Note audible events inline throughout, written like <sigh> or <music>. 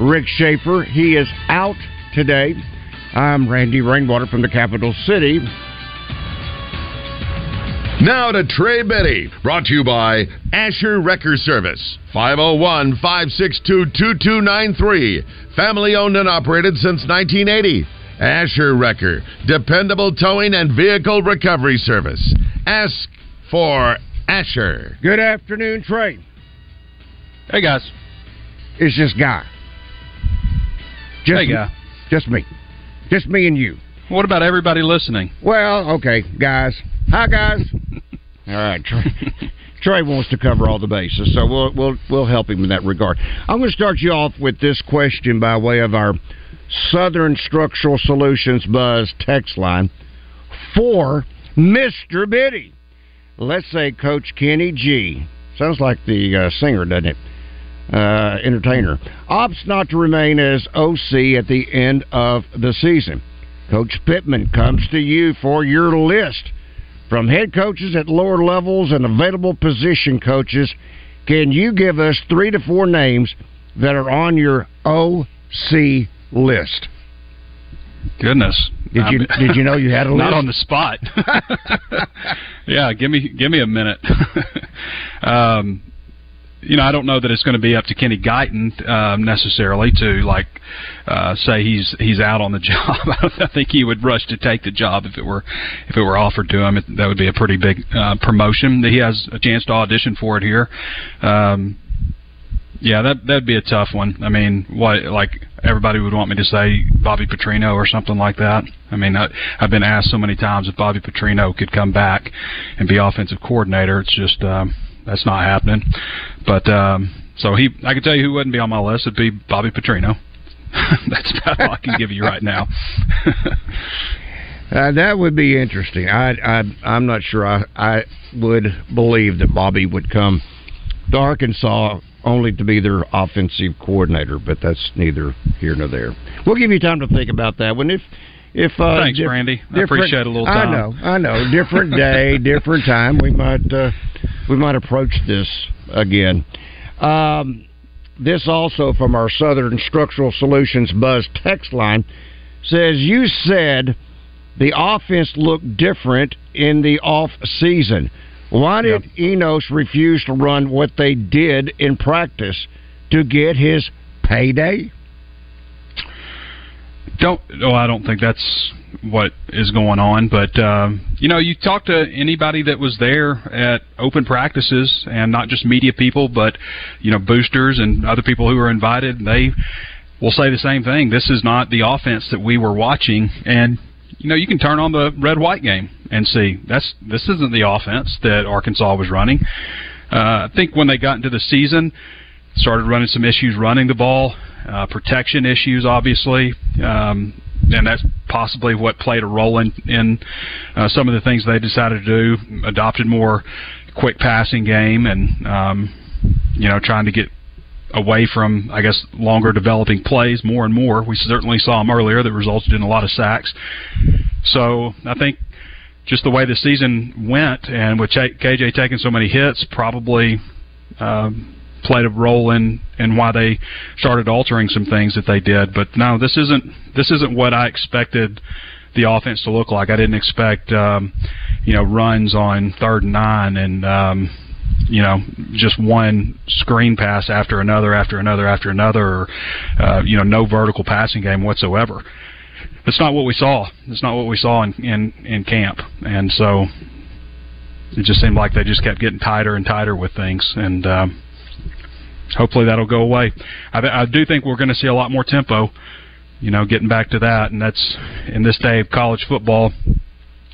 Rick Schaefer, he is out today. I'm Randy Rainwater from the capital city. Now to Trey Biddy, brought to you by Asher Wrecker Service, 501 562 2293. Family owned and operated since 1980. Asher Wrecker, dependable towing and vehicle recovery service. Ask for Asher. Good afternoon, Trey. Hey guys, It's just Guy. Just Hey, Guy. Just me. Just me and you. what about everybody listening? Well, okay, guys. Hi, guys. <laughs> All right, Trey. <laughs> Trey wants to cover all the bases, so we'll we'll we'll help him in that regard. I'm going to start you off with this question by way of our Southern Structural Solutions Buzz text line for Mister Biddy. Let's say Coach Kenny G. Sounds like the uh, singer, doesn't it? Uh, entertainer opts not to remain as OC at the end of the season. Coach Pittman comes to you for your list from head coaches at lower levels and available position coaches. Can you give us three to four names that are on your OC list? Goodness, Did you did you know you had a <laughs> list? Not on the spot. <laughs> yeah, give me give me a minute. <laughs> um, you know, I don't know that it's going to be up to Kenny Guiton um, necessarily to like uh, say he's he's out on the <laughs> job. I think he would rush to take the job if it were if it were offered to him. It, that would be a pretty big uh, promotion. That he has a chance to audition for it here. Um, yeah, that that'd be a tough one. I mean, what like everybody would want me to say Bobby Petrino or something like that. I mean, I, I've been asked so many times if Bobby Petrino could come back and be offensive coordinator. It's just um, that's not happening. But um, so he, I can tell you who wouldn't be on my list. It'd be Bobby Petrino. <laughs> that's about all I can give you right now. <laughs> Uh, that would be interesting. I, I I'm not sure. I I would believe that Bobby would come to Arkansas only to be their offensive coordinator, but that's neither here nor there. We'll give you time to think about that one. If if uh, Thanks, diff- Randy. I appreciate a little time. I know, I know. Different day, <laughs> different time. We might uh, we might approach this again. Um, this also from our Southern Structural Solutions Buzz text line says you said the offense looked different in the off season. Why did Enos refuse to run what they did in practice to get his payday? Don't oh I don't think that's what is going on but um you know you talk to anybody that was there at open practices and not just media people but you know boosters and other people who were invited they will say the same thing. This is not the offense that we were watching. And you know you can turn on the red white game and see that's this isn't the offense that Arkansas was running. Uh I think when they got into the season started running some issues running the ball, uh, protection issues, obviously, um, and that's possibly what played a role in in uh, some of the things they decided to do. Adopted more quick passing game, and um, you know, trying to get away from, I guess, longer developing plays more and more. We certainly saw them earlier that resulted in a lot of sacks. So I think just the way the season went, and with KJ taking so many hits, probably. Um, played a role in in why they started altering some things that they did. But no, this isn't this isn't what I expected the offense to look like. I didn't expect um, you know runs on third and nine and um, you know, just one screen pass after another, after another, after another, or uh, you know, no vertical passing game whatsoever. It's not what we saw. It's not what we saw in in, in camp, and so it just seemed like they just kept getting tighter and tighter with things, and um, hopefully that'll go away. I, I do think we're going to see a lot more tempo. You know, getting back to that, and that's in this day of college football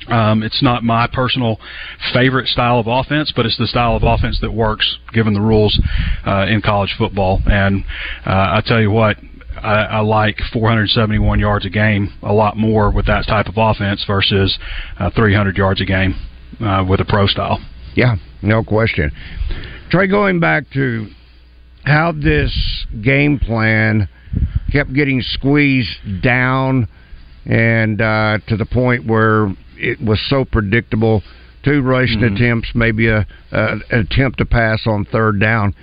um, it's not my personal favorite style of offense, but it's the style of offense that works given the rules uh, in college football. And uh, I tell you what, I, I like 471 yards a game a lot more with that type of offense versus uh, 300 yards a game uh, with a pro style. Yeah, no question. Trey, going back to how this game plan kept getting squeezed down and uh, to the point where it was so predictable. Two rushing mm-hmm. attempts, maybe a, a an attempt to pass on third down.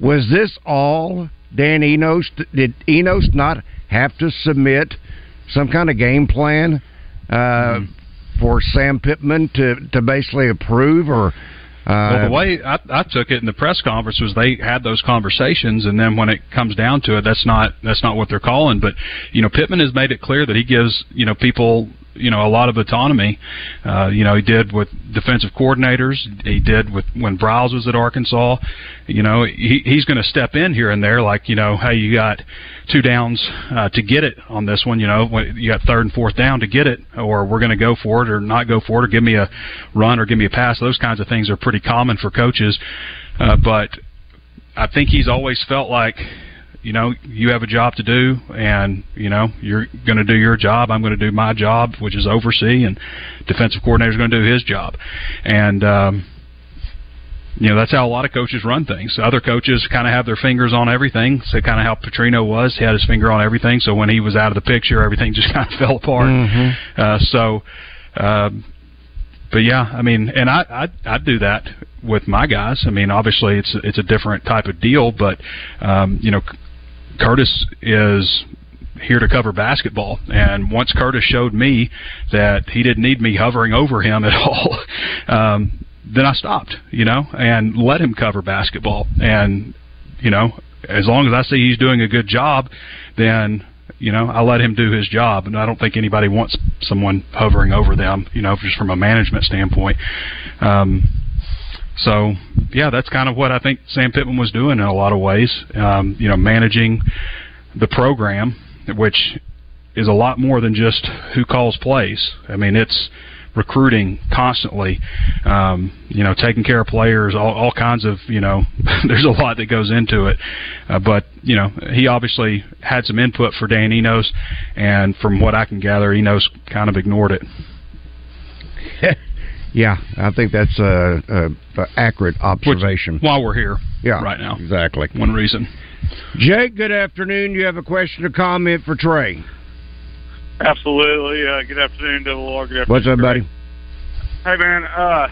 Was this all Dan Enos? Did Enos not have to submit some kind of game plan uh, mm-hmm. for Sam Pittman to to basically approve or? Well, the um, way I, I took it in the press conference was they had those conversations, and then when it comes down to it, that's not that's not what they're calling. But you know, Pittman has made it clear that he gives you know people you know a lot of autonomy. Uh, you know, he did with defensive coordinators. He did with when Briles was at Arkansas. You know, he, he's going to step in here and there, like you know, hey, you got two downs uh, to get it on this one. You know, when you got third and fourth down to get it, or we're going to go for it or not go for it, or give me a run or give me a pass. Those kinds of things are pretty common for coaches, uh, but I think he's always felt like you know, you have a job to do, and you know you're going to do your job. I'm going to do my job, which is oversee, and defensive coordinator is going to do his job, and um, you know that's how a lot of coaches run things. Other coaches kind of have their fingers on everything. So kind of how Petrino was, he had his finger on everything. So when he was out of the picture, everything <laughs> just kind of fell apart. Mm-hmm. Uh, so. Uh, but yeah, I mean, and I I I do that with my guys. I mean, obviously it's it's a different type of deal, but um, you know, Curtis is here to cover basketball. And once Curtis showed me that he didn't need me hovering over him at <laughs> all, um, then I stopped, you know, and let him cover basketball. And, you know, as long as I see he's doing a good job, then you know, I let him do his job, and I don't think anybody wants someone hovering over them, you know, just from a management standpoint. Um, so, yeah, that's kind of what I think Sam Pittman was doing in a lot of ways. Um, you know, managing the program, which is a lot more than just who calls plays. I mean, it's recruiting constantly, um, you know, taking care of players, all, all kinds of, you know, <laughs> there's a lot that goes into it. Uh, but, you know, he obviously had some input for Dan Enos, and from what I can gather, Enos kind of ignored it. <laughs> Yeah, I think that's a, a, a accurate observation. Which, while we're here, yeah, right now, exactly one reason. Jake, good afternoon. You have a question or comment for Trey? Absolutely. Uh, good afternoon, Double R. Good afternoon. What's up, buddy? Hey, man. Uh,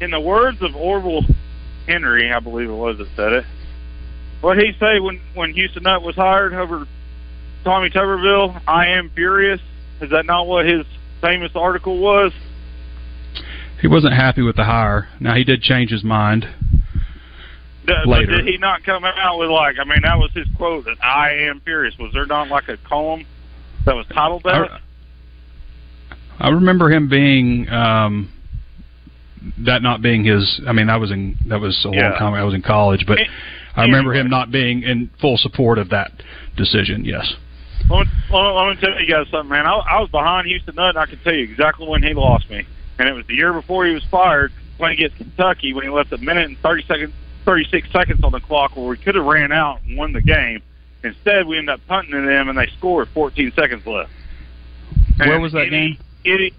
in the words of Orville Henry, I believe it was that said it. What he say when when Houston Nutt was hired over Tommy Tuberville? I am furious. Is that not what his famous article was? He wasn't happy with the hire. Now he did change his mind. But later. did he not come out with like? I mean, that was his quote. That I am furious. Was there not like a column that was titled that? I, I remember him being um that not being his. I mean, that was in that was a yeah. long time. I was in college, but I remember anyway. him not being in full support of that decision. Yes. Let me, let me tell you guys something, man. I, I was behind Houston Nutt, and I can tell you exactly when he lost me and it was the year before he was fired playing against Kentucky when he left a minute and thirty seconds, thirty six seconds on the clock where we could have ran out and won the game. Instead, we ended up punting to them, and they scored 14 seconds left. And Where was that it, game? It,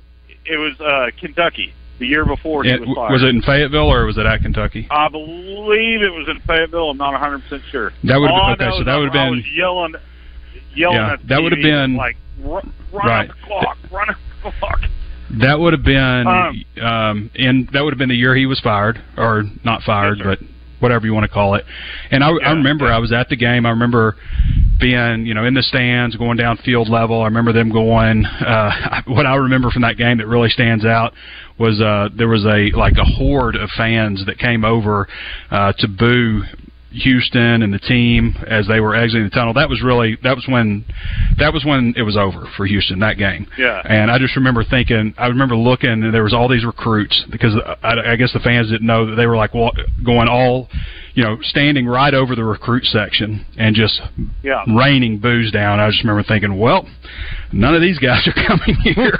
it was uh, Kentucky the year before he yeah, was fired. Was it in Fayetteville or was it at Kentucky? I believe it was in Fayetteville. I'm not 100 percent sure. That would have okay. So that would have been I was yelling, yelling yeah, at the that would have been like run, run right. the clock, run the clock. That would have been um, um, and that would have been the year he was fired, or not fired, yes, but whatever you want to call it. And I, yeah, I remember yeah. I was at the game. I remember being, you know, in the stands, going down field level. I remember them going. Uh, <laughs> what I remember from that game that really stands out was uh, there was a like a horde of fans that came over uh, to boo Houston and the team as they were exiting the tunnel. That was really that was when that was when it was over for Houston that game. Yeah. And I just remember thinking, I remember looking, and there was all these recruits because I, I guess the fans didn't know that they were like going all you know, standing right over the recruit section and just yeah. raining boos down. I just remember thinking, well, none of these guys are <laughs> coming here.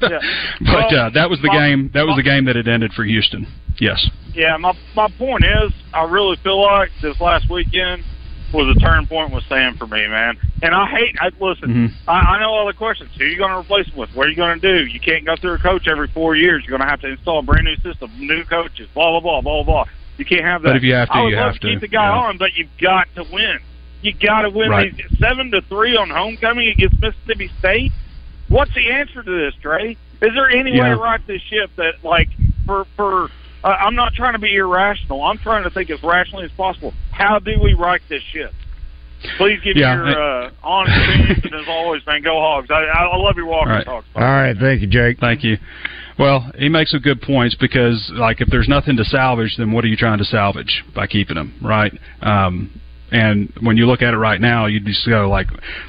yeah. <laughs> But well, uh, that was the my, game. That was my, the game that had ended for Houston. Yes. Yeah. My my point is, I really feel like this last weekend was a turning point with Sam for me, man. And I hate. I listen. Mm-hmm. I, I know all the questions. Who are you going to replace him with? What are you going to do? You can't go through a coach every four years. You're going to have to install a brand new system, new coaches, blah blah blah blah blah. You can't have that. But if you have to, I would you love have to keep the guy yeah. on, but you've got to win. You got to win. Right. These seven to three on homecoming against Mississippi State. What's the answer to this, Trey? Is there any yeah. way to right this ship that, like, for for? Uh, I'm not trying to be irrational. I'm trying to think as rationally as possible. How do we right this ship? Please give yeah. your uh, honest opinion. and as always, man, go Hogs. I, I love your walking right. talks. All right, thank you, Jake. Thank you. Well, he makes some good points because, like, if there's nothing to salvage, then what are you trying to salvage by keeping him, right? Um, and when you look at it right now, you just go like,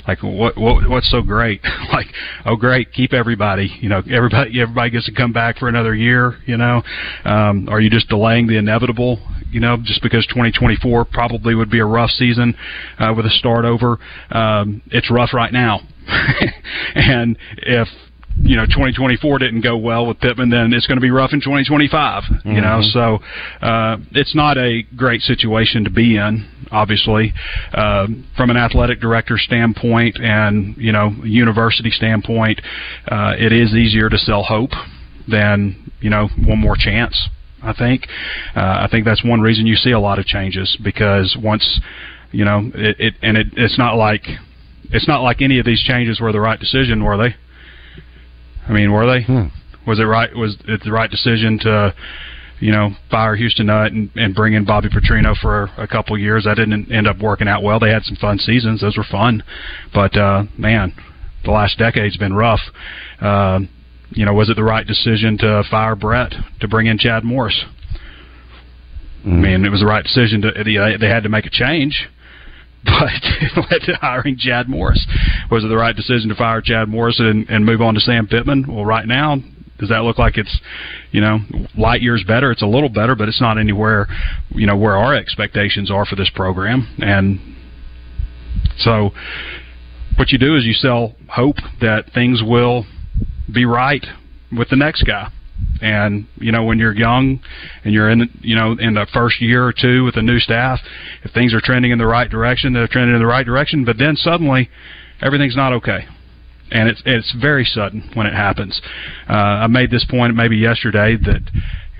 like what, what what's so great? <laughs> like, oh great, keep everybody. You know, everybody everybody gets to come back for another year. You know, um, are you just delaying the inevitable? You know, just because 2024 probably would be a rough season uh, with a start over. Um, it's rough right now, <laughs> and if you know 2024 didn't go well with Pittman, then it's going to be rough in 2025. Mm-hmm. You know, so uh, it's not a great situation to be in. Obviously, uh, from an athletic director standpoint and you know university standpoint, uh, it is easier to sell hope than you know one more chance. I think. Uh, I think that's one reason you see a lot of changes because once you know it, it and it, it's not like it's not like any of these changes were the right decision, were they? I mean, were they? Hmm. Was it right? Was it the right decision to, you know, fire Houston Nutt and, and bring in Bobby Petrino for a couple years? That didn't end up working out well. They had some fun seasons; those were fun, but uh, man, the last decade's been rough. Uh, you know, was it the right decision to fire Bret to bring in Chad Morris? Mm. I mean, it was the right decision to. They had to make a change <laughs> but it led to hiring Chad Morris. Was it the right decision to fire Chad Morris and, and move on to Sam Pittman? Well, right now, does that look like it's you know light years better? It's a little better, but it's not anywhere you know where our expectations are for this program. And so, what you do is you sell hope that things will be right with the next guy. And you know, when you're young and you're in you know in the first year or two with a new staff, if things are trending in the right direction, they're trending in the right direction. But then suddenly, everything's not okay, and it's it's very sudden when it happens. Uh, I made this point maybe yesterday that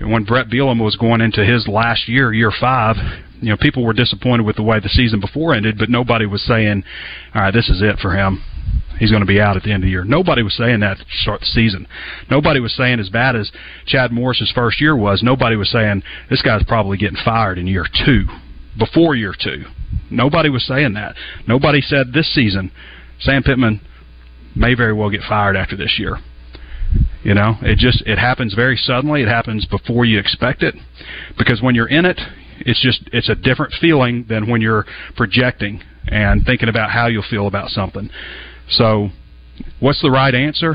when Bret Bielema was going into his last year, year five, you know, people were disappointed with the way the season before ended, but nobody was saying, "All right, this is it for him." He's going to be out at the end of the year. Nobody was saying that to start the season. Nobody was saying as bad as Chad Morris's first year was. Nobody was saying this guy's probably getting fired in year two, before year two. Nobody was saying that. Nobody said this season Sam Pittman may very well get fired after this year. You know, it just it happens very suddenly. It happens before you expect it, because when you're in it, it's just it's a different feeling than when you're projecting and thinking about how you'll feel about something. So, what's the right answer?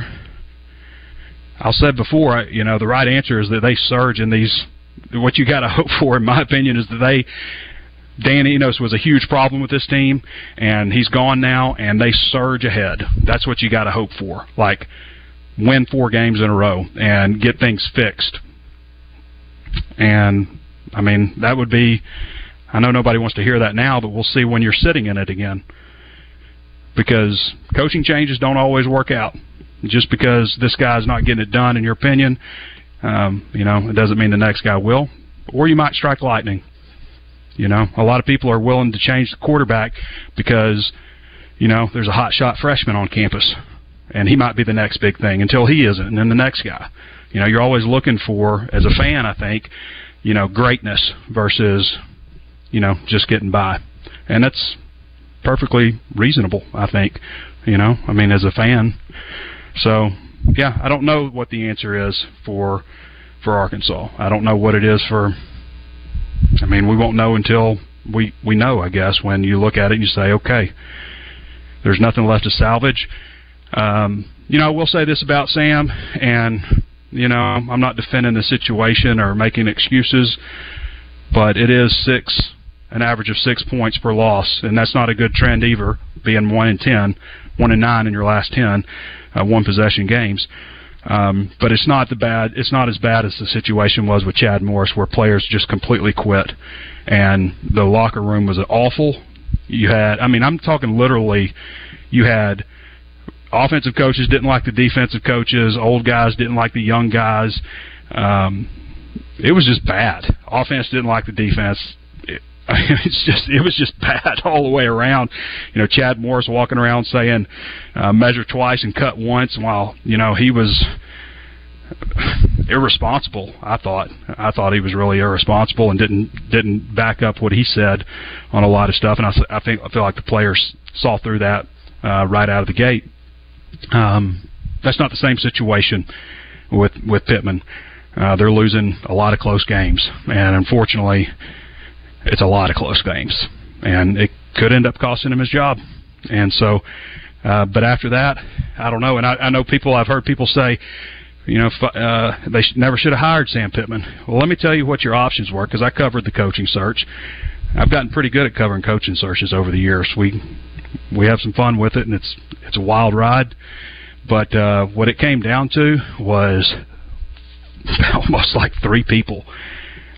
I said before, you know, the right answer is that they surge in these. What you got to <laughs> hope for, in my opinion, is that they. Dan Enos was a huge problem with this team, and he's gone now, and they surge ahead. That's what you got to hope for. Like, win four games in a row and get things fixed. And, I mean, that would be. I know nobody wants to hear that now, but we'll see when you're sitting in it again because coaching changes don't always work out. Just because this guy's not getting it done, in your opinion, um, you know, it doesn't mean the next guy will. Or you might strike lightning. You know, a lot of people are willing to change the quarterback because, you know, there's a hot shot freshman on campus, and he might be the next big thing until he isn't, and then the next guy. You know, you're always looking for, as a fan, I think, you know, greatness versus you know, just getting by, and that's perfectly reasonable. I think, you know, I mean, as a fan. So, yeah, I don't know what the answer is for for Arkansas. I don't know what it is for. I mean, we won't know until we we know. I guess when you look at it, and you say, okay, there's nothing left to salvage. Um, you know, I will say this about Sam, and you know, I'm not defending the situation or making excuses, but it is six, an average of six points per loss, and that's not a good trend either. Being one in ten, one in nine in your last ten, uh, one possession games. Um, but it's not the bad. It's not as bad as the situation was with Chad Morris, where players just completely quit, and the locker room was awful. You had, I mean, I'm talking literally. You had offensive coaches didn't like the defensive coaches. Old guys didn't like the young guys. Um, it was just bad. Offense didn't like the defense. It, <laughs> it's just it was just bad <laughs> all the way around. You know, Chad Morris walking around saying uh, measure twice and cut once, while you know he was irresponsible. I thought I thought he was really irresponsible and didn't didn't back up what he said on a lot of stuff. And I, I think I feel like the players saw through that uh, right out of the gate. Um, that's not the same situation with with Pittman. Uh, they're losing a lot of close games, and unfortunately, it's a lot of close games, and it could end up costing him his job. And so, uh, but after that, I don't know. And I, I know people. I've heard people say, you know, uh, they never should have hired Sam Pittman. Well, let me tell you what your options were because I covered the coaching search. I've gotten pretty good at covering coaching searches over the years. We we have some fun with it, and it's it's a wild ride. But uh, what it came down to was <laughs> almost like three people.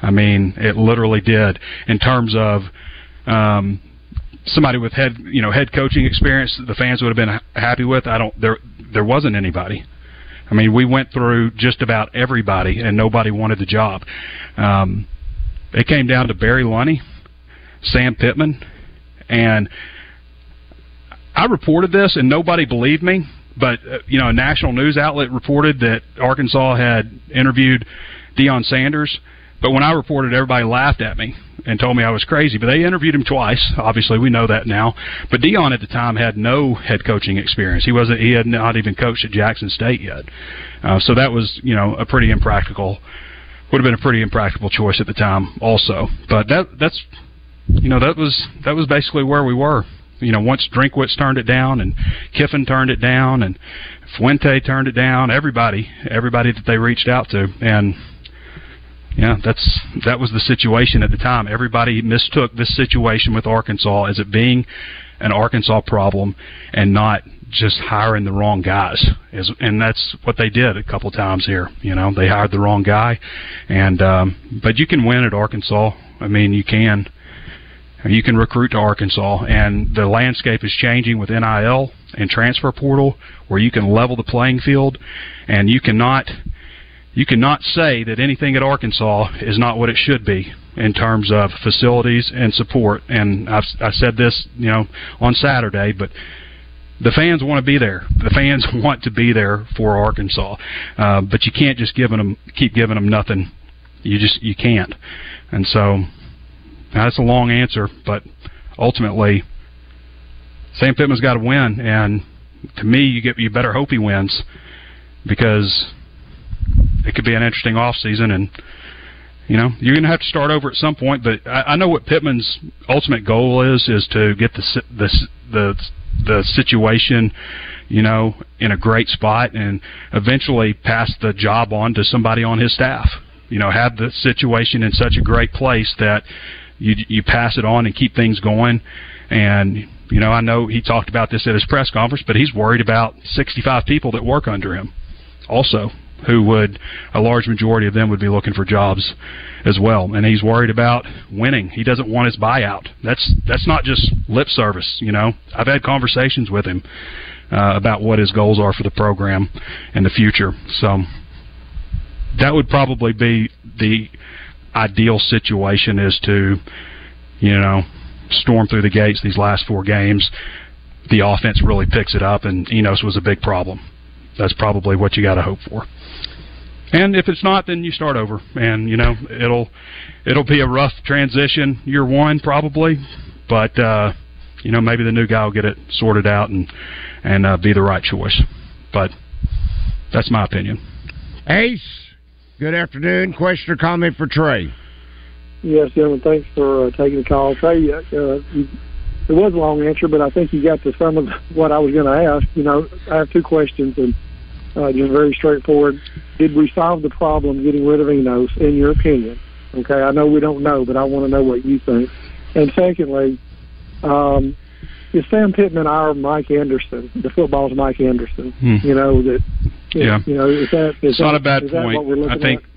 I mean, it literally did in terms of um, somebody with head you know head coaching experience that the fans would have been happy with. I don't there there wasn't anybody. I mean, we went through just about everybody, and nobody wanted the job. Um, it came down to Barry Lunney, Sam Pittman, and I reported this and nobody believed me, but uh, you know, a national news outlet reported that Arkansas had interviewed Deion Sanders. But when I reported, everybody laughed at me and told me I was crazy. But they interviewed him twice. Obviously, we know that now. But Deion at the time had no head coaching experience. He wasn't. He had not even coached at Jackson State yet. Uh, so that was, you know, a pretty impractical. Would have been a pretty impractical choice at the time, also. But that that's, you know, that was that was basically where we were you know, once Drinkwitz turned it down and Kiffin turned it down and Fuente turned it down, everybody, everybody that they reached out to, and yeah, that's that was the situation at the time. Everybody mistook this situation with Arkansas as it being an Arkansas problem and not just hiring the wrong guys. Is and that's what they did a couple times here. You know, they hired the wrong guy, and um, but you can win at Arkansas. I mean, you can you can recruit to Arkansas, and the landscape is changing with NIL and transfer portal, where you can level the playing field, and you cannot you cannot say that anything at Arkansas is not what it should be in terms of facilities and support. And I've I said this, you know, on Saturday, but the fans want to be there. The fans <laughs> want to be there for Arkansas, uh, but you can't just give them keep giving them nothing. You just you can't, and so that's a long answer, but ultimately, Sam Pittman's got to win, and to me, you get you better hope he wins because it could be an interesting off season, and you know you're going to have to start over at some point. But I, I know what Pittman's ultimate goal is is to get the the the the situation you know, in a great spot and eventually pass the job on to somebody on his staff. You know, have the situation in such a great place that you you pass it on and keep things going. And you know, I know he talked about this at his press conference, but he's worried about 65 people that work under him, also, who would a large majority of them would be looking for jobs as well. And he's worried about winning. He doesn't want his buyout. That's that's not just lip service. You know, I've had conversations with him uh, about what his goals are for the program and the future. So that would probably be the ideal situation is to, you know, storm through the gates these last four games. The offense really picks it up, and Enos was a big problem. That's probably what you got to hope for. And if it's not, then you start over, and you know it'll it'll be a rough transition year one probably, but uh, you know maybe the new guy will get it sorted out and and uh, be the right choice. But that's my opinion. Ace, good afternoon. Question or comment for Trey? Yes, gentlemen. Thanks for uh, taking the call. Trey, uh, you, it was a long answer, but I think you got to some of <laughs> what I was going to ask. You know, I have two questions, and uh, just very straightforward. Did we solve the problem getting rid of Enos, in your opinion? Okay, I know we don't know, but I want to know what you think. And secondly, um, is Sam Pittman our Mike Anderson? The football's Mike Anderson. Hmm. You know that. Yeah. You know, is that is it's that, not a bad is point. what we're I think. at?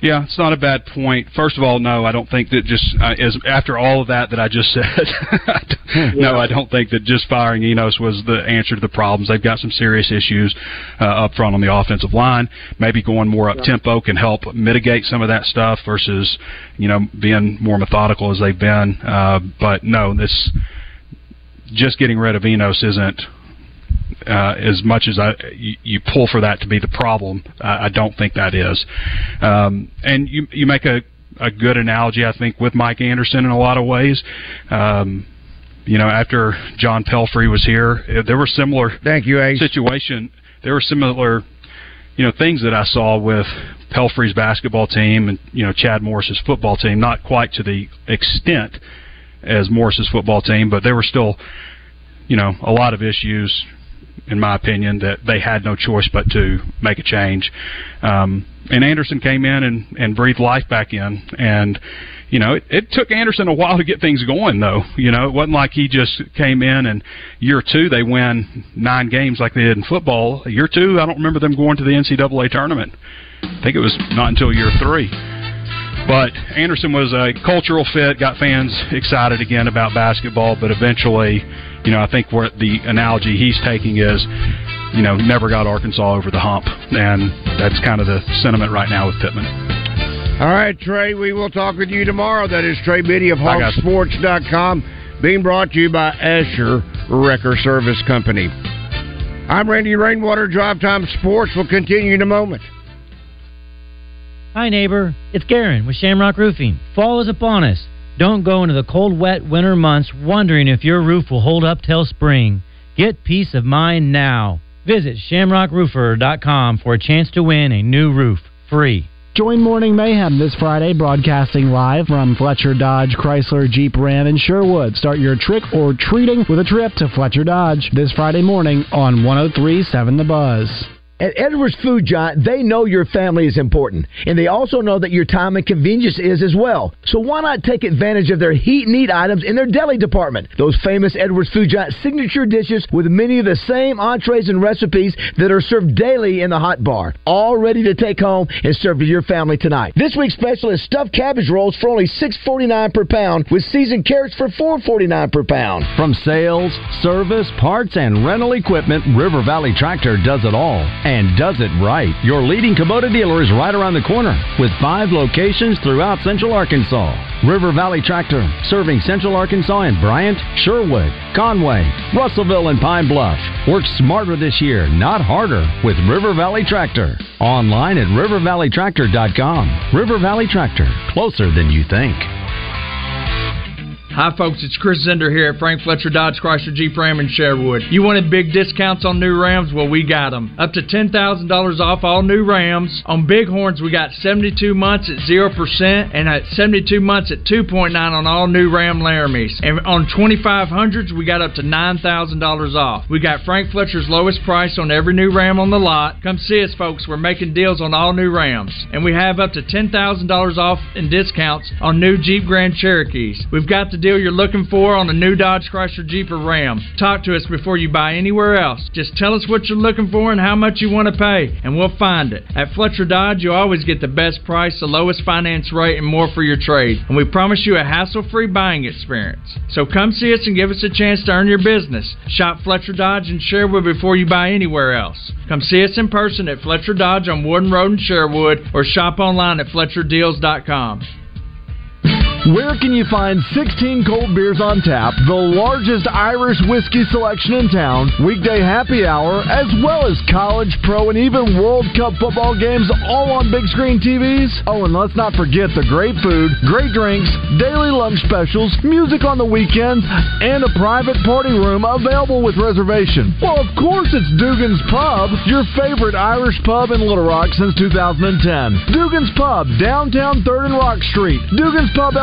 Yeah, it's not a bad point. First of all, no, I don't think that just uh, as after all of that that I just <laughs> said, no, I don't think that just firing Enos was the answer to the problems. They've got some serious issues uh, up front on the offensive line. Maybe going more up tempo can help mitigate some of that stuff versus you know being more methodical as they've been. Uh, but no, this just getting rid of Enos isn't uh, as much as I you, you pull for that to be the problem. I, I don't think that is. Um, and you you make a a good analogy, I think, with Mike Anderson in a lot of ways. Um, you know, after John Pelphrey was here, eh, there were similar Thank you, Ace. situation. There were similar, you know, things that I saw with Pelphrey's basketball team and you know Chad Morris's football team. Not quite to the extent as Morris's football team, but there were still, you know, a lot of issues, in my opinion, that they had no choice but to make a change. Um, and Anderson came in and, and breathed life back in, and you know, it, it took Anderson a while to get things going, though. You know, it wasn't like he just came in and year two they win nine games like they did in football. Year two, I don't remember them going to the NCAA tournament. I think it was not until year three. But Anderson was a cultural fit, got fans excited again about basketball, but eventually, you know, I think what the analogy he's taking is, you know, never got Arkansas over the hump. And that's kind of the sentiment right now with Pittman. All right, Trey, we will talk with you tomorrow. That is Trey Biddy of. Hogsports.com, being brought to you by Asher Wrecker Service Company. I'm Randy Rainwater. Drive Time Sports will continue in a moment. Hi, neighbor. It's Garen with Shamrock Roofing. Fall is upon us. Don't go into the cold, wet winter months wondering if your roof will hold up till spring. Get peace of mind now. Visit shamrockroofer.com for a chance to win a new roof free. Join Morning Mayhem this Friday, broadcasting live from Fletcher Dodge Chrysler Jeep Ram and Sherwood. Start your trick or treating with a trip to Fletcher Dodge this Friday morning on 1037 The Buzz. At Edwards Food Giant, they know your family is important, and they also know that your time and convenience is as well. So why not take advantage of their heat and eat items in their deli department? Those famous Edwards Food Giant signature dishes with many of the same entrees and recipes that are served daily in the hot bar, all ready to take home and serve to your family tonight. This week's special is stuffed cabbage rolls for only $6.49 per pound, with seasoned carrots for $4.49 per pound. From sales, service, parts, and rental equipment, River Valley Tractor does it all and does it right. Your leading Kubota dealer is right around the corner with five locations throughout Central Arkansas. River Valley Tractor, serving Central Arkansas and Bryant, Sherwood, Conway, Russellville, and Pine Bluff. Work smarter this year, not harder, with River Valley Tractor. Online at rivervalleytractor.com. River Valley Tractor, closer than you think. Hi, folks. It's Chris Zender here at Frank Fletcher Dodge Chrysler Jeep Ram in Sherwood. You wanted big discounts on new Rams? Well, we got them. Up to $10,000 off all new Rams. On Bighorns, we got 72 months at 0% and at 72 months at 2.9 on all new Ram Laramies. And on 2500s, we got up to $9,000 off. We got Frank Fletcher's lowest price on every new Ram on the lot. Come see us, folks. We're making deals on all new Rams. And we have up to $10,000 off in discounts on new Jeep Grand Cherokees. We've got the deal you're looking for on a new Dodge Chrysler Jeep or Ram. Talk to us before you buy anywhere else. Just tell us what you're looking for and how much you want to pay, and we'll find it. At Fletcher Dodge, you always get the best price, the lowest finance rate, and more for your trade. And we promise you a hassle-free buying experience. So come see us and give us a chance to earn your business. Shop Fletcher Dodge in Sherwood before you buy anywhere else. Come see us in person at Fletcher Dodge on Warden Road in Sherwood or shop online at FletcherDeals.com. Where can you find 16 cold beers on tap, the largest Irish whiskey selection in town, weekday happy hour, as well as college, pro, and even World Cup football games all on big screen TVs? Oh, and let's not forget the great food, great drinks, daily lunch specials, music on the weekends, and a private party room available with reservation. Well, of course it's Dugan's Pub, your favorite Irish pub in Little Rock since 2010. Dugan's Pub, downtown 3rd and Rock Street.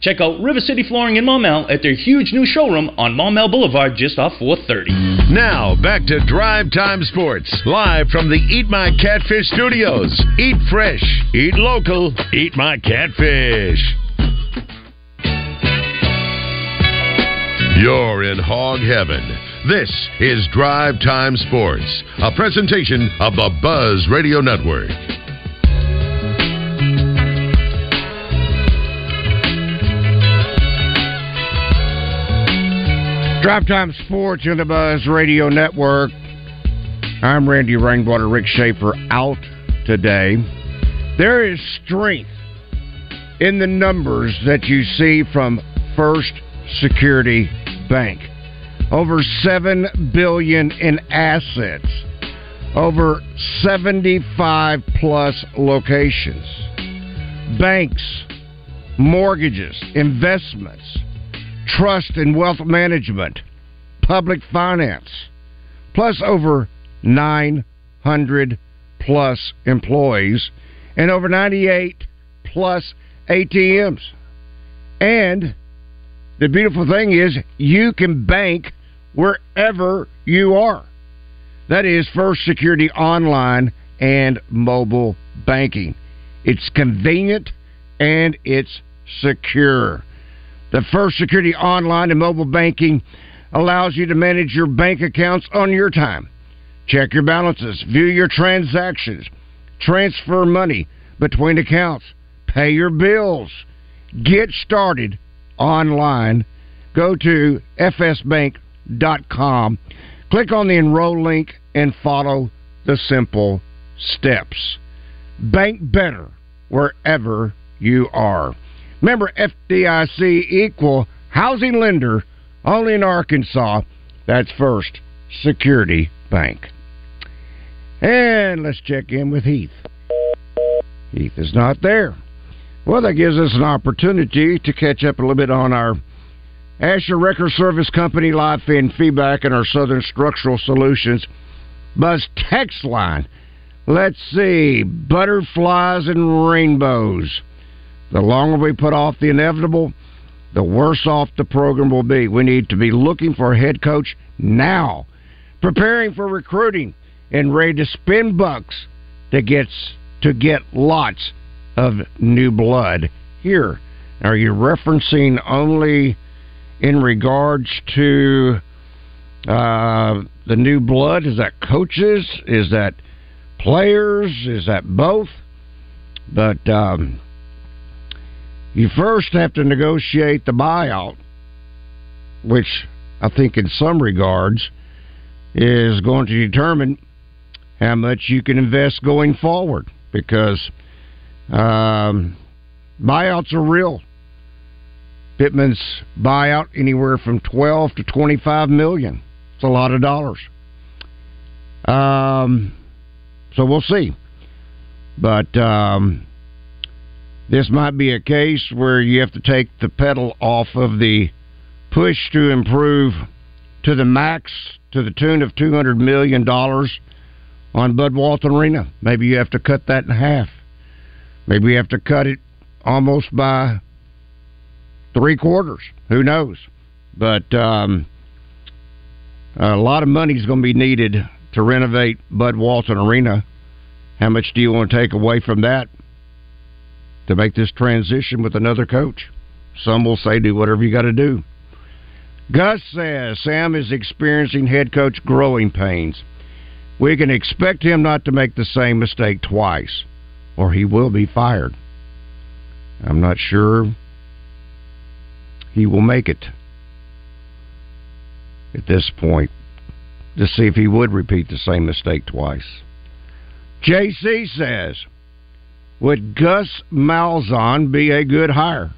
Check out River City Flooring in Maumelle at their huge new showroom on Maumelle Boulevard just off 430. Now, back to Drive Time Sports, live from the Eat My Catfish studios. Eat fresh, eat local, eat my catfish. You're in hog heaven. This is Drive Time Sports, a presentation of the Buzz Radio Network. Drive Time Sports in the Buzz Radio Network. I'm Randy Rainwater. Rick Schaefer out today. There is strength in the numbers that you see from First Security Bank. Over seven billion in assets. Over 75 plus locations. Banks, mortgages, investments trust and wealth management, public finance, plus over 900 plus employees and over 98 plus ATMs. And the beautiful thing is you can bank wherever you are. That is First Security Online and Mobile Banking. It's convenient and it's secure. The First Security Online and Mobile Banking allows you to manage your bank accounts on your time. Check your balances, view your transactions, transfer money between accounts, pay your bills. Get started online. Go to fsbank.com, click on the enroll link, and follow the simple steps. Bank better wherever you are. Member FDIC equal housing lender only in Arkansas. That's First Security Bank. And let's check in with Heath. Heath is not there. Well, that gives us an opportunity to catch up a little bit on our Asher Wrecker Service Company live feed feedback and our Southern Structural Solutions Buzz text line. Let's see. Butterflies and rainbows. The longer we put off the inevitable, the worse off the program will be. We need to be looking for a head coach now, preparing for recruiting, and ready to spend bucks to get to get lots of new blood. Here, are you referencing only in regards to uh, the new blood? Is that coaches? Is that players? Is that both? But um, you first have to negotiate the buyout, which I think in some regards is going to determine how much you can invest going forward because um, buyouts are real. Pittman's buyout anywhere from 12 to 25 million. It's a lot of dollars. Um, so we'll see. But um, this might be a case where you have to take the pedal off of the push to improve to the max to the tune of $200 million on Bud Walton Arena. Maybe you have to cut that in half. Maybe you have to cut it almost by three quarters. Who knows? But um, a lot of money is going to be needed to renovate Bud Walton Arena. How much do you want to take away from that to make this transition with another coach? Some will say, do whatever you got to do. Gus says Sam is experiencing head coach growing pains. We can expect him not to make the same mistake twice, or he will be fired. I'm not sure he will make it at this point to see if he would repeat the same mistake twice. JC says, Would Gus Malzahn be a good hire?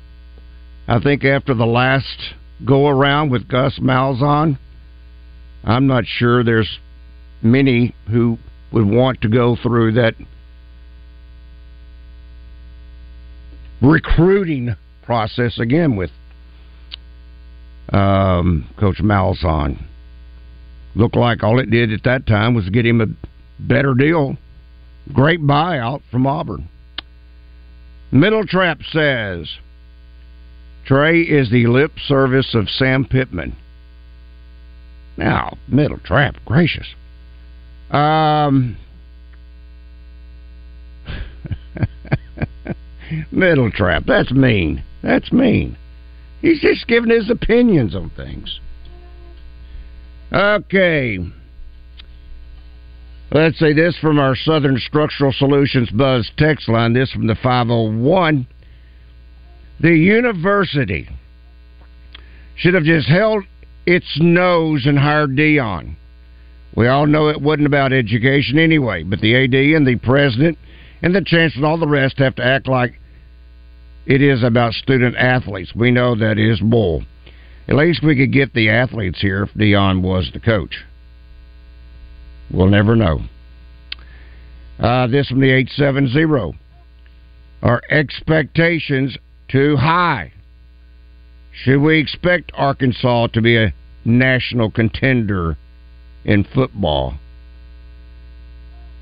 I think after the last go around with Gus Malzahn, I'm not sure there's many who would want to go through that recruiting process again with um, Coach Malzahn. Looked like all it did at that time was get him a better deal. Great buyout from Auburn. Middle Trap says Trey is the lip service of Sam Pittman. Now, Middle Trap, gracious. Um, <laughs> middle Trap, that's mean. That's mean. He's just giving his opinions on things. Okay. Let's say this from our Southern Structural Solutions Buzz text line. This from the 501. The university should have just held its nose and hired Deion. We all know it wasn't about education anyway, but the AD and the president and the chancellor and all the rest have to act like it is about student athletes. We know that is bull. At least we could get the athletes here if Deion was the coach. We'll never know. Uh, this from the 870. Are expectations too high? Should we expect Arkansas to be a national contender in football?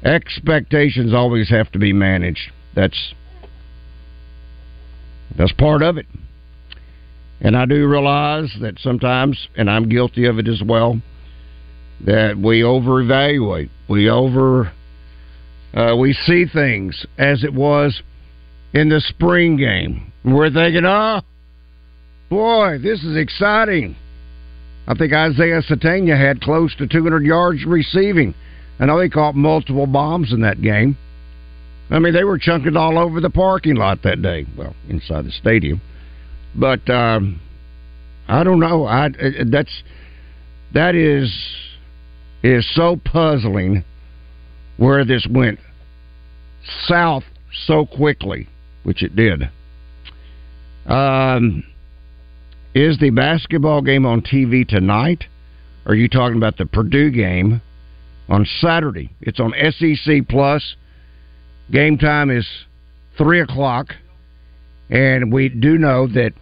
Expectations always have to be managed. That's that's part of it. And I do realize that sometimes, and I'm guilty of it as well, that we over evaluate. We over uh, we see things as it was in the spring game. We're thinking, oh, boy, this is exciting. I think Isaiah Sategna had close to 200 yards receiving. I know he caught multiple bombs in that game. I mean, they were chunking all over the parking lot that day. Well, inside the stadium, but um, I don't know. I that's that is is so puzzling where this went south so quickly, which it did. Um, is the basketball game on TV tonight? Are you talking about the Purdue game on Saturday? It's on SEC Plus. Game time is three o'clock, and we do know that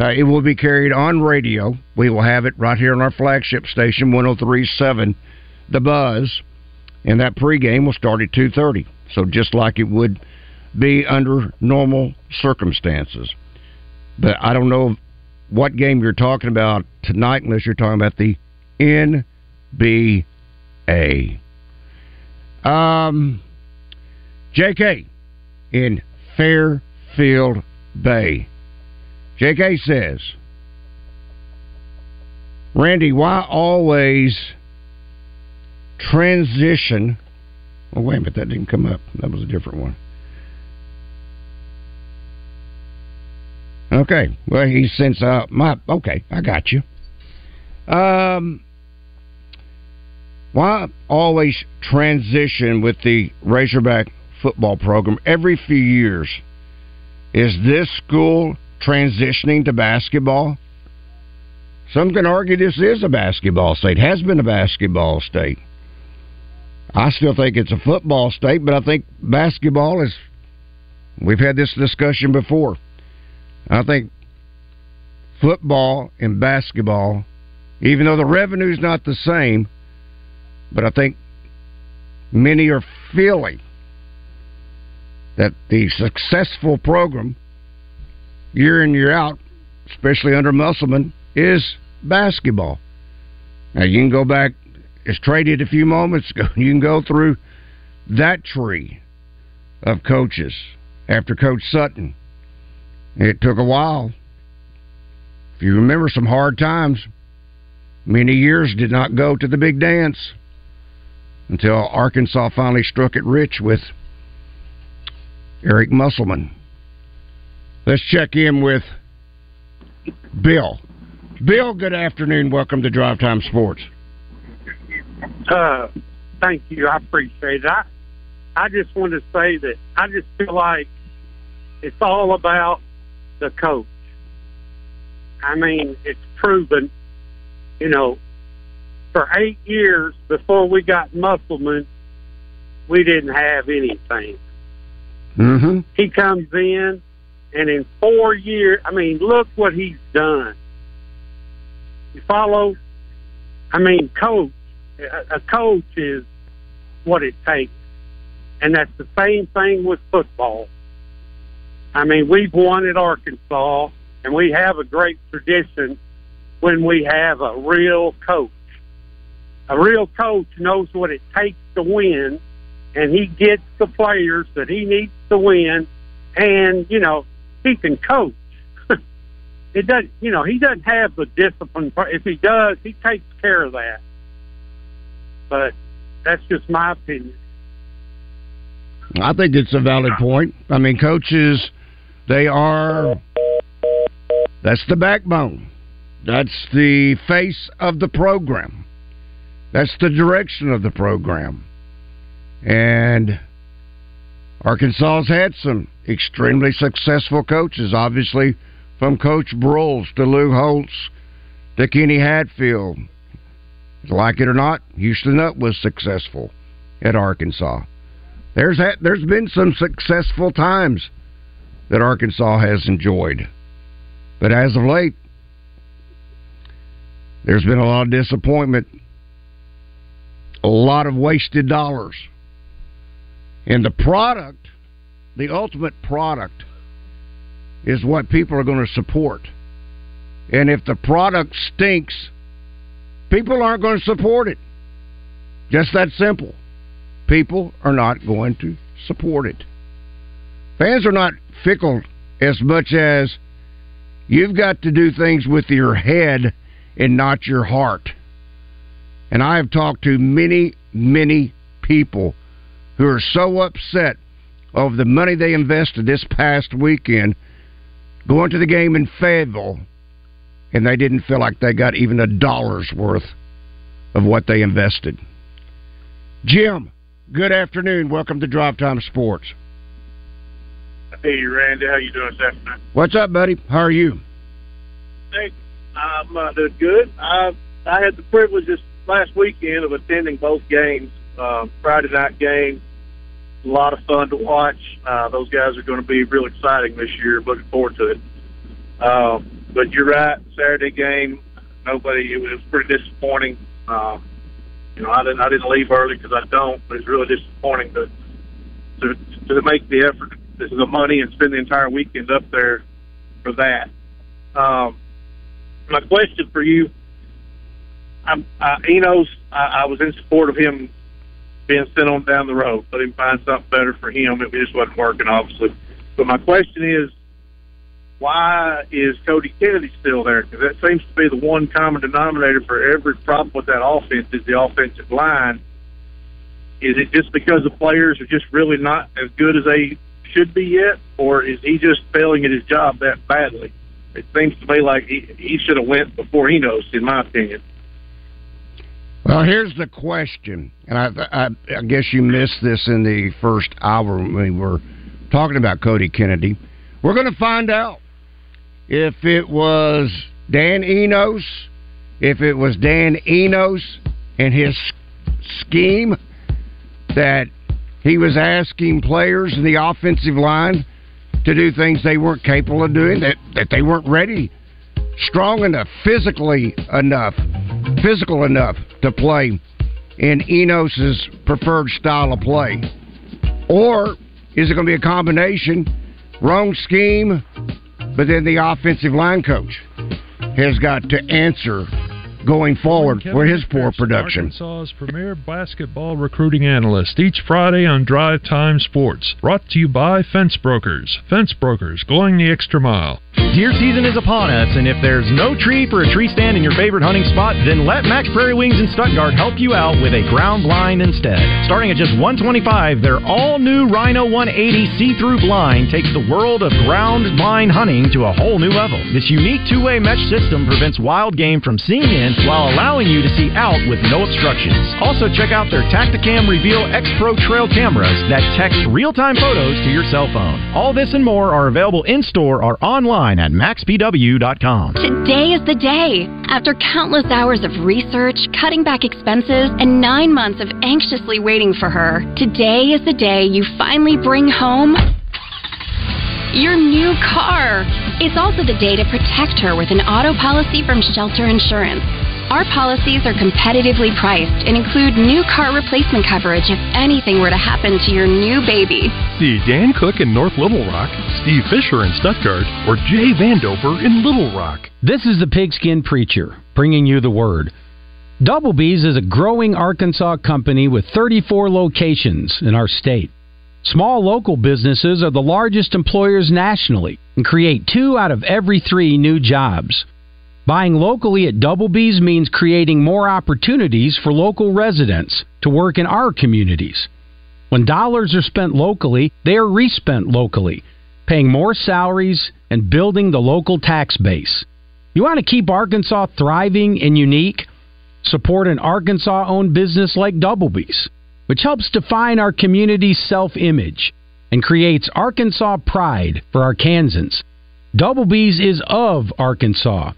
uh, it will be carried on radio. We will have it right here on our flagship station, 103.7 The Buzz, and that pregame will start at 2.30. So just like it would be under normal circumstances. But I don't know what game you're talking about tonight unless you're talking about the NBA. Um, JK in Fairfield Bay. JK says, Randy, why always transition? Oh, wait a minute, that didn't come up. That was a different one. Okay, well, he sends out my. Okay, I got you. Um, why always transition with the Razorback football program every few years. Is this school transitioning to basketball? Some can argue this is a basketball state, has been a basketball state. I still think it's a football state, but I think basketball is. We've had this discussion before. I think football and basketball, even though the revenue's not the same, but I think many are feeling that the successful program year in year out, especially under Musselman, is basketball. Now you can go back as traded a few moments <laughs> ago. You can go through that tree of coaches after Coach Sutton. It took a while. If you remember some hard times, many years did not go to the big dance until Arkansas finally struck it rich with Eric Musselman. Let's check in with Bill. Bill, good afternoon. Welcome to Drive Time Sports. Uh, thank you. I appreciate it. I, I just want to say that I just feel like it's all about the coach. I mean, it's proven, you know, for eight years before we got Musselman, we didn't have anything. Mm-hmm. He comes in, and in four years, I mean, look what he's done. You follow? I mean, coach, a, coach is what it takes. And that's the same thing with football. I mean, we've won at Arkansas, and we have a great tradition when we have a real coach. A real coach knows what it takes to win, and he gets the players that he needs to win, and, you know, he can coach. <laughs> it doesn't, you know, he doesn't have the discipline. If he does, he takes care of that. But that's just my opinion. I think it's a valid point. I mean, coaches, they are. That's the backbone. That's the face of the program. That's the direction of the program. And Arkansas's had some extremely successful coaches, obviously, from Coach Broyles to Lou Holtz to Kenny Hatfield. Like it or not, Houston Nutt was successful at Arkansas. There's ha- there's been some successful times that Arkansas has enjoyed, but as of late, there's been a lot of disappointment, a lot of wasted dollars, and the product, the ultimate product, is what people are going to support. And if the product stinks, people aren't going to support it. Just that simple people are not going to support it. Fans are not fickle as much as you've got to do things with your head and not your heart. And I have talked to many, many people who are so upset over the money they invested this past weekend going to the game in Fayetteville, and they didn't feel like they got even a dollar's worth of what they invested. Jim, Good afternoon. Welcome to Drive Time Sports. Hey, Randy. How you doing this afternoon? What's up, buddy? How are you? Hey, I'm uh, doing good. I I had the privilege this last weekend of attending both games. Uh, Friday night game, a lot of fun to watch. Uh, those guys are going to be real exciting this year. Looking forward to it. Uh, but you're right. Saturday game, nobody. It was pretty disappointing. Uh, you know, I didn't I didn't leave early because I don't. But it's really disappointing to to to make the effort, the money, and spend the entire weekend up there for that. Um, my question for you, I'm uh, Enos. I, I was in support of him being sent on down the road. Let him find something better for him. It just wasn't working, obviously. But my question is, why is Cody Kennedy still there? Because that seems to be the one common denominator for every problem with that offense is the offensive line. Is it just because the players are just really not as good as they should be yet, or is he just failing at his job that badly? It seems to me like he, he should have went before Enos, in my opinion. Well, here's the question, and I, I, I guess you missed this in the first hour when we were talking about Cody Kennedy. We're going to find out if it was Dan Enos, if it was Dan Enos and his scheme that he was asking players in the offensive line to do things they weren't capable of doing, that, that they weren't ready, strong enough, physically enough, physical enough to play in Enos's preferred style of play? Or is it going to be a combination, wrong scheme, but then the offensive line coach has got to answer going forward Kevin for his poor McPherson, production. Arkansas's premier basketball recruiting analyst each Friday on Drive Time Sports. Brought to you by Fence Brokers. Fence Brokers, going the extra mile. Deer season is upon us, and if there's no tree for a tree stand in your favorite hunting spot, then let Mack's Prairie Wings in Stuttgart help you out with a ground blind instead. Starting at just 125, their all-new Rhino 180 see-through blind takes the world of ground blind hunting to a whole new level. This unique two-way mesh system prevents wild game from seeing in while allowing you to see out with no obstructions. Also, check out their Tacticam Reveal X Pro trail cameras that text real-time photos to your cell phone. All this and more are available in-store or online at mackspw.com. Today is the day. After countless hours of research, cutting back expenses, and nine months of anxiously waiting for her, today is the day you finally bring home your new car. It's also the day to protect her with an auto policy from Shelter Insurance. Our policies are competitively priced and include new car replacement coverage if anything were to happen to your new baby. See Dan Cook in North Little Rock, Steve Fisher in Stuttgart, or Jay Vandover in Little Rock. This is the Pigskin Preacher, bringing you the word. Double B's is a growing Arkansas company with 34 locations in our state. Small local businesses are the largest employers nationally and create two out of every three new jobs. Buying locally at Double B's means creating more opportunities for local residents to work in our communities. When dollars are spent locally, they are respent locally, paying more salaries and building the local tax base. You want to keep Arkansas thriving and unique? Support an Arkansas owned business like Double B's, which helps define our community's self image and creates Arkansas pride for Arkansans. Double B's is of Arkansas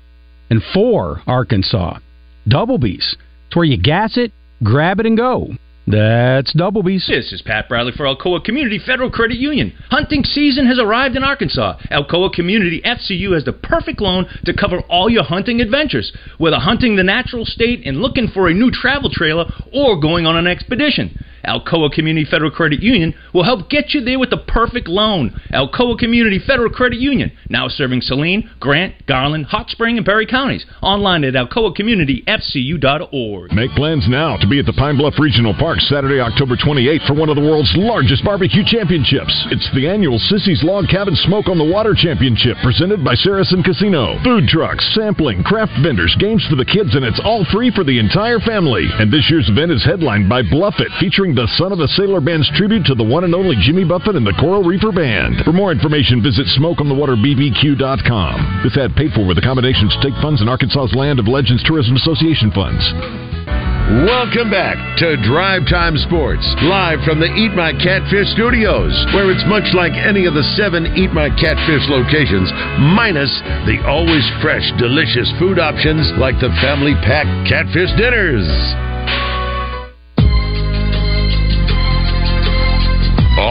and for Arkansas. Double B's. It's where you gas it, grab it, and go. That's Double B's. This is Pat Bradley for Alcoa Community Federal Credit Union. Hunting season has arrived in Arkansas. Alcoa Community FCU has the perfect loan to cover all your hunting adventures, whether hunting the natural state and looking for a new travel trailer or going on an expedition. Alcoa Community Federal Credit Union will help get you there with the perfect loan. Alcoa Community Federal Credit Union, now serving Saline, Grant, Garland, Hot Spring, and Perry counties. Online at alcoacommunityfcu.org. Make plans now to be at the Pine Bluff Regional Park Saturday, October 28th for one of the world's largest barbecue championships. It's the annual Sissy's Log Cabin Smoke on the Water Championship presented by Saracen Casino. Food trucks, sampling, craft vendors, games for the kids, and it's all free for the entire family. And this year's event is headlined by Bluff It, featuring the Son of a Sailor Band's tribute to the one and only Jimmy Buffett and the Coral Reefer Band. For more information, visit smokeonthewaterbbq.com. This ad paid for with accommodations, state funds, and Arkansas's Land of Legends Tourism Association funds. Welcome back to Drive Time Sports, live from the Eat My Catfish studios, where it's much like any of the seven Eat My Catfish locations, minus the always fresh, delicious food options like the family pack catfish dinners.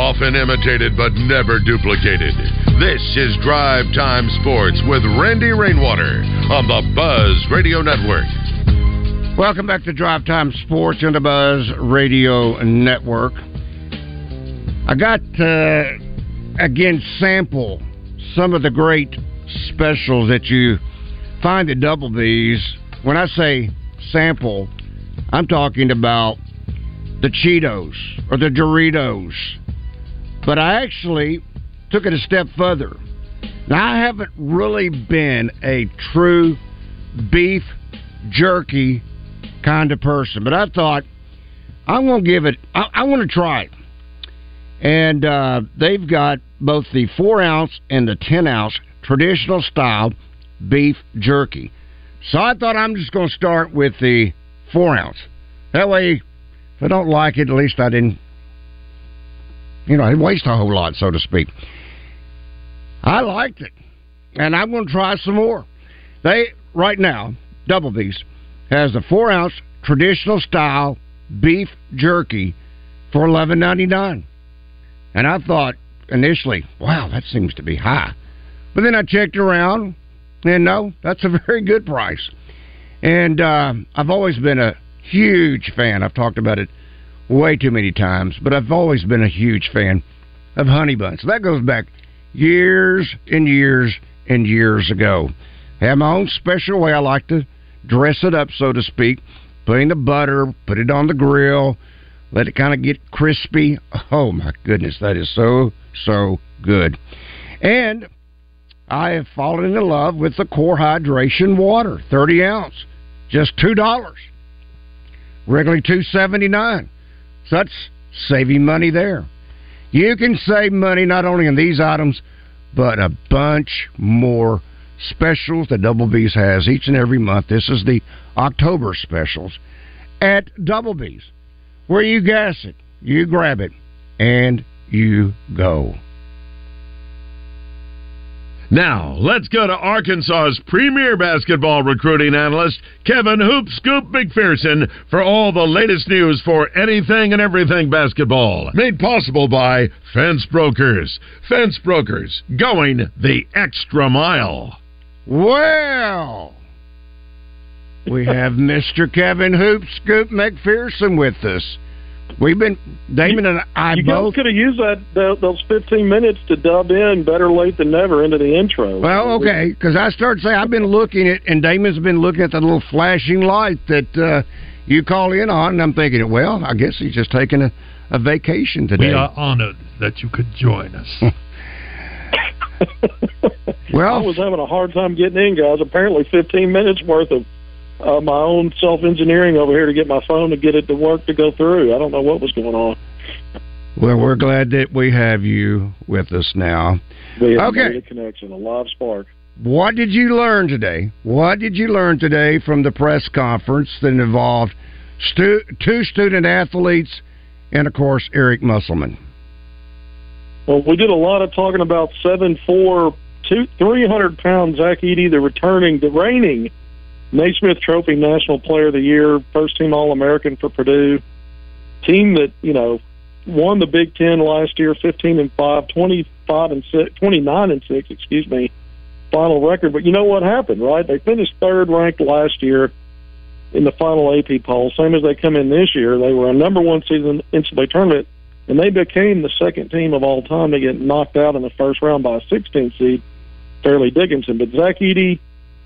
Often imitated but never duplicated. This is Drive Time Sports with Randy Rainwater on the Buzz Radio Network. Welcome back to Drive Time Sports on the Buzz Radio Network. I got uh, again sample some of the great specials that you find at Double B's. When I say sample, I'm talking about the Cheetos or the Doritos. But I actually took it a step further. Now I haven't really been a true beef jerky kind of person. But I thought I'm going to give it. I, I want to try it. And uh, they've got both the four ounce and the ten ounce traditional style beef jerky. So I thought I'm just going to start with the four ounce. That way, if I don't like it, at least I didn't. You know, I didn't waste a whole lot, so to speak. I liked it, and I'm going to try some more. They right now, Double B's has the four ounce traditional style beef jerky for eleven ninety nine. And I thought initially, wow, that seems to be high. But then I checked around, and no, that's a <laughs> very good price. And uh, I've always been a huge fan. I've talked about it way too many times, but I've always been a huge fan of Honey Buns. That goes back years and years and years ago. I have my own special way I like to dress it up, so to speak. Put in the butter, put it on the grill, let it kind of get crispy. Oh my goodness, that is so so good. And I have fallen in love with the Core Hydration Water, thirty ounce, just two dollars. Regularly two seventy nine. So that's saving money there. You can save money not only on these items, but a bunch more specials that Double B's has each and every month. This is the October specials at Double B's, where you gas it, you grab it, and you go. Now, let's go to Arkansas's premier basketball recruiting analyst, Kevin Hoop Scoop McPherson, for all the latest news for anything and everything basketball. Made possible by Fence Brokers. Fence Brokers, going the extra mile. Well, we have <laughs> Mr. Kevin Hoop Scoop McPherson with us. We've been Damon and I you both. guys could have used that, that those 15 minutes to dub in better late than never into the intro. Well, okay, because I started saying I've been looking at, and Damon's been looking at the little flashing light that uh, you call in on, and I'm thinking, well, I guess he's just taking a, a vacation today. We are honored that you could join us. <laughs> <laughs> well, I was having a hard time getting in, guys. Apparently, 15 minutes worth of uh, my own self engineering over here to get my phone to get it to work to go through. I don't know what was going on. Well, we're glad that we have you with us now. We have Okay. a connection, a live spark. What did you learn today? What did you learn today from the press conference that involved stu- two student athletes and, of course, Eric Musselman? Well, we did a lot of talking about seven four two three hundred pound Zach Edey, the returning, the reigning Naismith Trophy National Player of the Year, first team All American for Purdue, team that you know won the Big Ten last year, fifteen and five, twenty five and six, twenty nine and six, excuse me, final record. But you know what happened, right? They finished third ranked last year in the final AP poll, same as they come in this year. They were a number one the NCAA tournament and they became the second team of all time to get knocked out in the first round by a 16 seed, Fairleigh Dickinson. But Zach Edey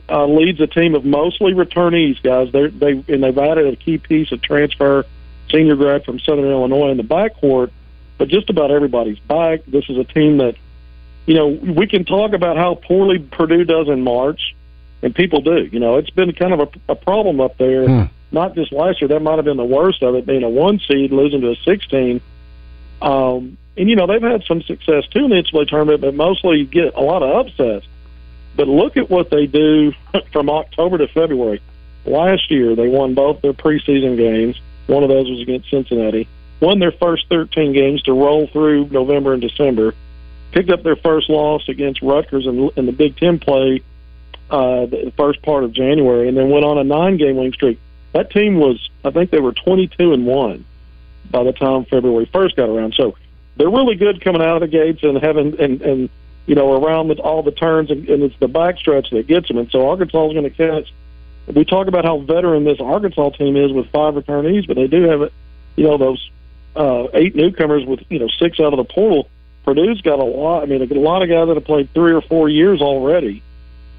uh, leads a team of mostly returnees, guys. They're, they and they've added a key piece of transfer senior grad from Southern Illinois in the backcourt. But just about everybody's back. This is a team that, you know, we can talk about how poorly Purdue does in March, and people do. You know, it's been kind of a, a problem up there. Not just last year. That might have been the worst of it, being a one seed losing to a 16. Um, and you know they've had some success too in the NCAA tournament, but mostly you get a lot of upsets. But look at what they do <laughs> from October to February. Last year they won both their preseason games. One of those was against Cincinnati. Won their first 13 games to roll through November and December. Picked up their first loss against Rutgers in, in the Big Ten play uh, the first part of January, and then went on a nine-game winning streak. That team was, I think, they were 22 and one by the time February first got around. So they're really good coming out of the gates and having and and you know around with all the turns and, and it's the backstretch that gets them. And so Arkansas is going to catch. We talk about how veteran this Arkansas team is with five returnees, but they do have. You know those uh, eight newcomers with you know six out of the portal. Purdue's got a lot. I mean, a lot of guys that have played three or four years already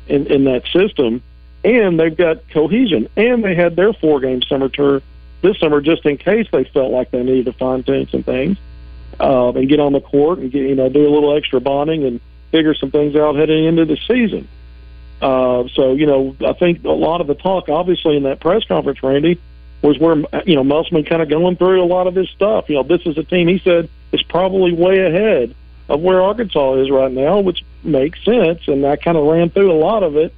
in in that system, and they've got cohesion. And they had their four game summer tour this summer just in case they felt like they needed to fine tune some things uh, and get on the court and get you know do a little extra bonding and figure some things out heading into the season. Uh, so you know, I think a lot of the talk, obviously, in that press conference, Randy, was where you know Musselman kind of going through a lot of this stuff. You know, this is a team he said is probably way ahead of where Arkansas is right now, which makes sense, and I kind of ran through a lot of it.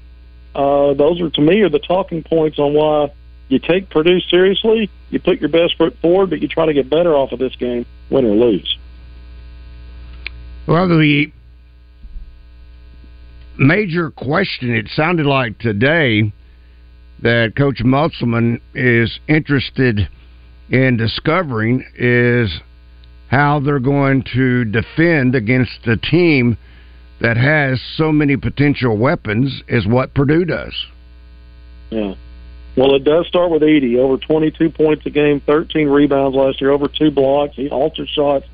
Uh, those are to me are the talking points on why you take Purdue seriously, you put your best foot forward, but you try to get better off of this game, win or lose. Well, the major question it sounded like today that Coach Musselman is interested in discovering is how they're going to defend against a team that has so many potential weapons is what Purdue does. Yeah. Well, it does start with Edey. Over 22 points a game, 13 rebounds last year, over two blocks. He alters shots.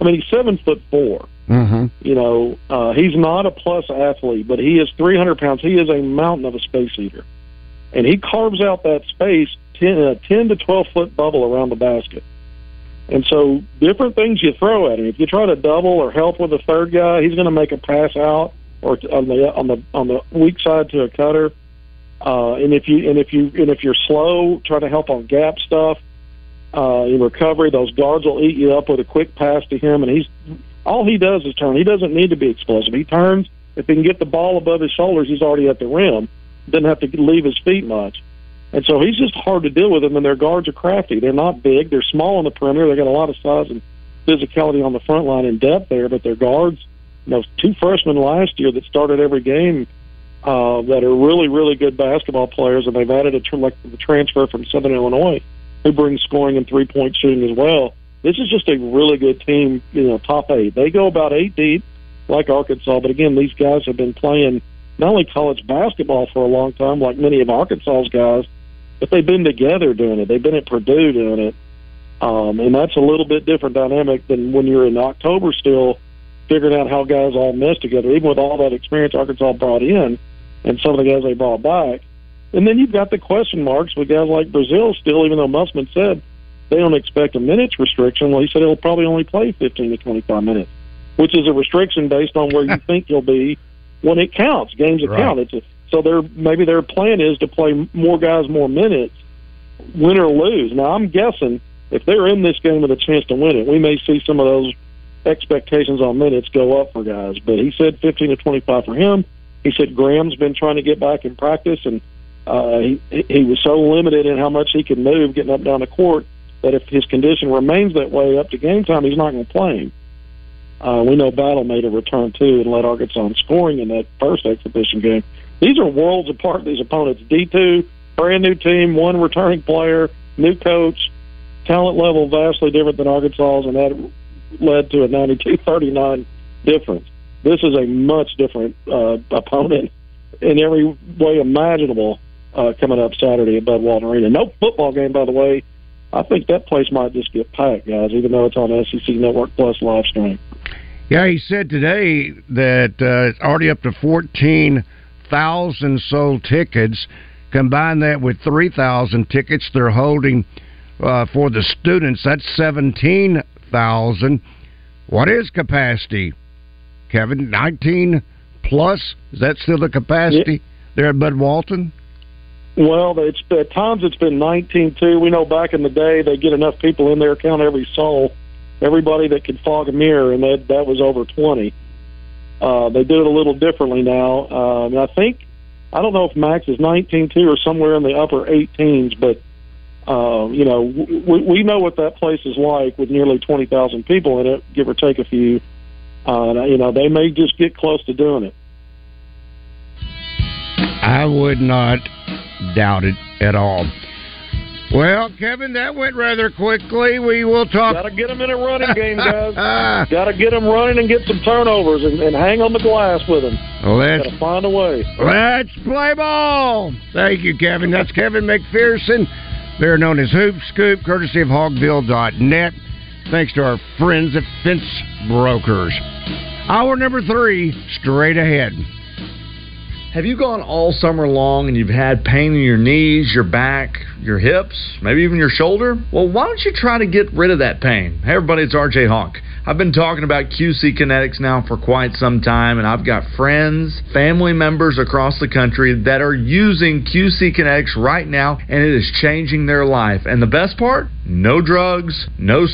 I mean, he's seven foot four. Mm-hmm. You know, uh, he's not a plus athlete, but he is 300 pounds. He is a mountain of a space eater. and he carves out that space 10, a 10 to 12 foot bubble around the basket. And so different things you throw at him. If you try to double or help with the third guy, he's going to make a pass out or on the on the on the weak side to a cutter. Uh, and if you and if you and if you're slow, try to help on gap stuff uh, in recovery. Those guards will eat you up with a quick pass to him, and he's all he does is turn. He doesn't need to be explosive. He turns. If he can get the ball above his shoulders, he's already at the rim. Doesn't have to leave his feet much. And so he's just hard to deal with them, and their guards are crafty. They're not big. They're small on the perimeter. They got a lot of size and physicality on the front line and depth there, but their guards, you know, two freshmen last year that started every game uh, that are really, really good basketball players, and they've added a tr- like the transfer from Southern Illinois, who brings scoring and three point shooting as well. This is just a really good team, you know, top eight. They go about eight deep, like Arkansas, but again, these guys have been playing not only college basketball for a long time, like many of Arkansas's guys, but they've been together doing it. They've been at Purdue doing it. Um, and that's a little bit different dynamic than when you're in October still figuring out how guys all mesh together, even with all that experience Arkansas brought in and some of the guys they brought back. And then you've got the question marks with guys like Brazile still, even though Musman said they don't expect a minutes restriction. Well, he said he'll probably only play 15 to 25 minutes, which is a restriction based on where you <laughs> think he'll be when it counts. Games that Right. count. It's a, so their maybe their plan is to play more guys more minutes, win or lose. Now I'm guessing if they're in this game with a chance to win it, we may see some of those expectations on minutes go up for guys. But he said 15 to 25 for him. He said Graham's been trying to get back in practice, and uh, he he was so limited in how much he could move getting up down the court that if his condition remains that way up to game time, he's not going to play him. Uh, we know Battle made a return too and led Arkansas in scoring in that first exhibition game. These are worlds apart. These opponents, D two, brand new team, one returning player, new coach, talent level vastly different than Arkansas's, and that led to a 92-39 difference. This is a much different uh, opponent in every way imaginable uh, coming up Saturday at Bud Walton Arena. No football game, by the way. I think that place might just get packed, guys, even though it's on SEC Network Plus live stream. Yeah, he said today that uh, it's already up to 14,000 sold tickets. Combine that with 3,000 tickets they're holding uh, for the students. That's 17,000. What is capacity, Kevin? 19 plus? Is that still the capacity there at Bud Walton? Well, it's at times it's been 19 too. We know back in the day they get enough people in there, count every soul, everybody that could fog a mirror, and that that was over 20. Uh, they do it a little differently now. Um, I think I don't know if max is 19 too or somewhere in the upper 18s, but uh, you know we, we know what that place is like with nearly 20,000 people in it, give or take a few. Uh, and, you know they may just get close to doing it. I would not doubt it at all. Well, Kevin, that went rather quickly. We will talk. Got to get them in a running game, guys. <laughs> Got to get them running and get some turnovers and, and hang on the glass with them. Let's Got to find a way. Let's play ball. Thank you, Kevin. That's Kevin McPherson. They're known as Hoop Scoop, courtesy of Hogville.net. Thanks to our friends at Fence Brokers. Hour number three, straight ahead. Have you gone all summer long and you've had pain in your knees, your back, your hips, maybe even your shoulder? Well, why don't you try to get rid of that pain? Hey, everybody, it's RJ Hawk. I've been talking about QC Kinetics now for quite some time, and I've got friends, family members across the country that are using QC Kinetics right now, and it is changing their life. And the best part? No drugs, no